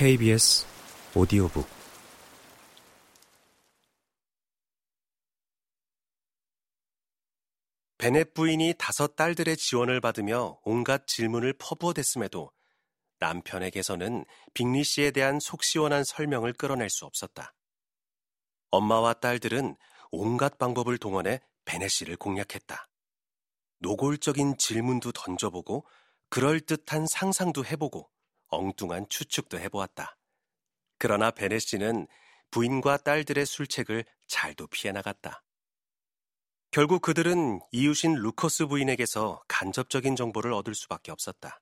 KBS 오디오북 베넷 부인이 다섯 딸들의 지원을 받으며 온갖 질문을 퍼부어댔음에도 남편에게서는 빅리 씨에 대한 속 시원한 설명을 끌어낼 수 없었다. 엄마와 딸들은 온갖 방법을 동원해 베넷 씨를 공략했다. 노골적인 질문도 던져보고 그럴듯한 상상도 해보고 엉뚱한 추측도 해보았다. 그러나 베넷 씨는 부인과 딸들의 술책을 잘도 피해 나갔다. 결국 그들은 이웃인 루커스 부인에게서 간접적인 정보를 얻을 수밖에 없었다.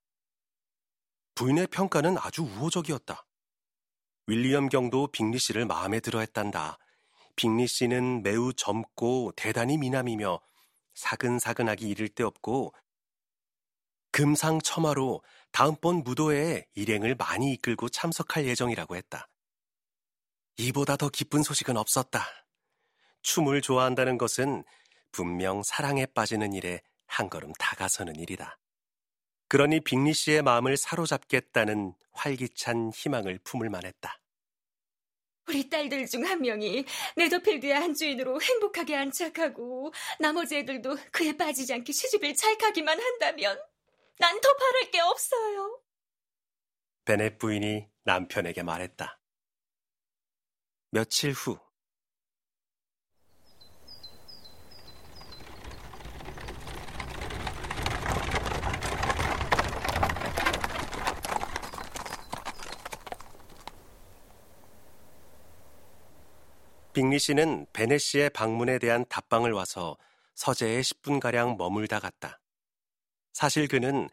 부인의 평가는 아주 우호적이었다. 윌리엄 경도 빅리 씨를 마음에 들어 했단다. 빅리 씨는 매우 젊고 대단히 미남이며 사근사근하기 이를 데 없고 금상첨화로 다음번 무도회에 일행을 많이 이끌고 참석할 예정이라고 했다. 이보다 더 기쁜 소식은 없었다. 춤을 좋아한다는 것은 분명 사랑에 빠지는 일에 한 걸음 다가서는 일이다. 그러니 빅리 씨의 마음을 사로잡겠다는 활기찬 희망을 품을 만했다. 우리 딸들 중 한 명이 네더필드의 한 주인으로 행복하게 안착하고 나머지 애들도 그에 빠지지 않게 시집을 잘 가기만 한다면 난 더 바랄 게 없어요. 베넷 부인이 남편에게 말했다. 며칠 후 빅리 씨는 베넷 씨의 방문에 대한 답방을 와서 서재에 10분가량 머물다 갔다. 사실 그는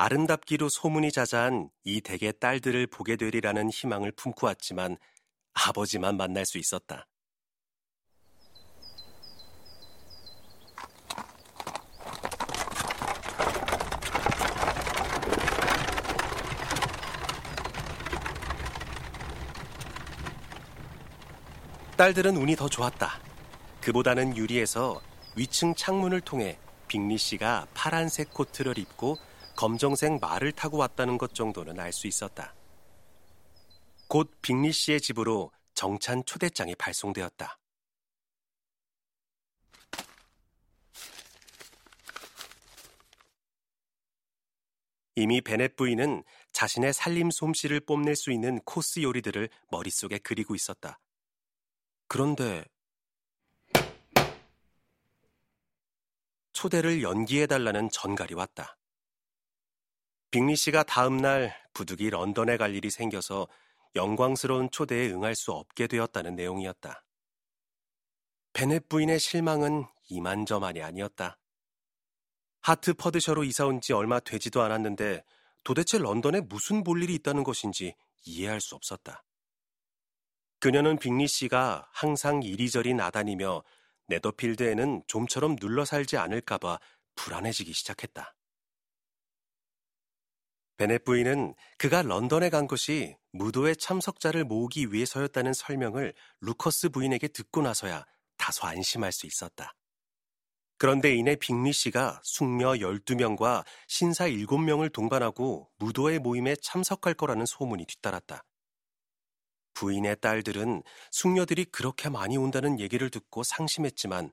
아름답기로 소문이 자자한 이 댁의 딸들을 보게 되리라는 희망을 품고 왔지만 아버지만 만날 수 있었다. 딸들은 운이 더 좋았다. 그보다는 유리에서 위층 창문을 통해 빅리 씨가 파란색 코트를 입고 검정색 말을 타고 왔다는 것 정도는 알 수 있었다. 곧 빅리 씨의 집으로 정찬 초대장이 발송되었다. 이미 베넷 부인은 자신의 살림 솜씨를 뽐낼 수 있는 코스 요리들을 머릿속에 그리고 있었다. 그런데 초대를 연기해달라는 전갈이 왔다. 빅리 씨가 다음 날 부득이 런던에 갈 일이 생겨서 영광스러운 초대에 응할 수 없게 되었다는 내용이었다. 베넷 부인의 실망은 이만저만이 아니었다. 하트 퍼드셔로 이사 온 지 얼마 되지도 않았는데 도대체 런던에 무슨 볼 일이 있다는 것인지 이해할 수 없었다. 그녀는 빅리 씨가 항상 이리저리 나다니며 네더필드에는 좀처럼 눌러 살지 않을까봐 불안해지기 시작했다. 베넷 부인은 그가 런던에 간 것이 무도의 참석자를 모으기 위해서였다는 설명을 루커스 부인에게 듣고 나서야 다소 안심할 수 있었다. 그런데 이내 빅리 씨가 숙녀 12명과 신사 7명을 동반하고 무도의 모임에 참석할 거라는 소문이 뒤따랐다. 부인의 딸들은 숙녀들이 그렇게 많이 온다는 얘기를 듣고 상심했지만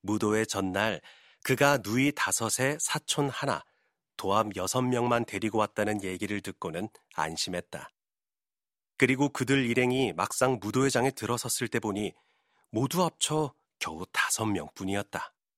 무도의 전날 그가 누이 다섯에 사촌 하나, 도합 여섯 명만 데리고 왔다는 얘기를 듣고는 안심했다. 그리고 그들 일행이 막상 무도회장에 들어섰을 때 보니 모두 합쳐 겨우 다섯 명뿐이었다.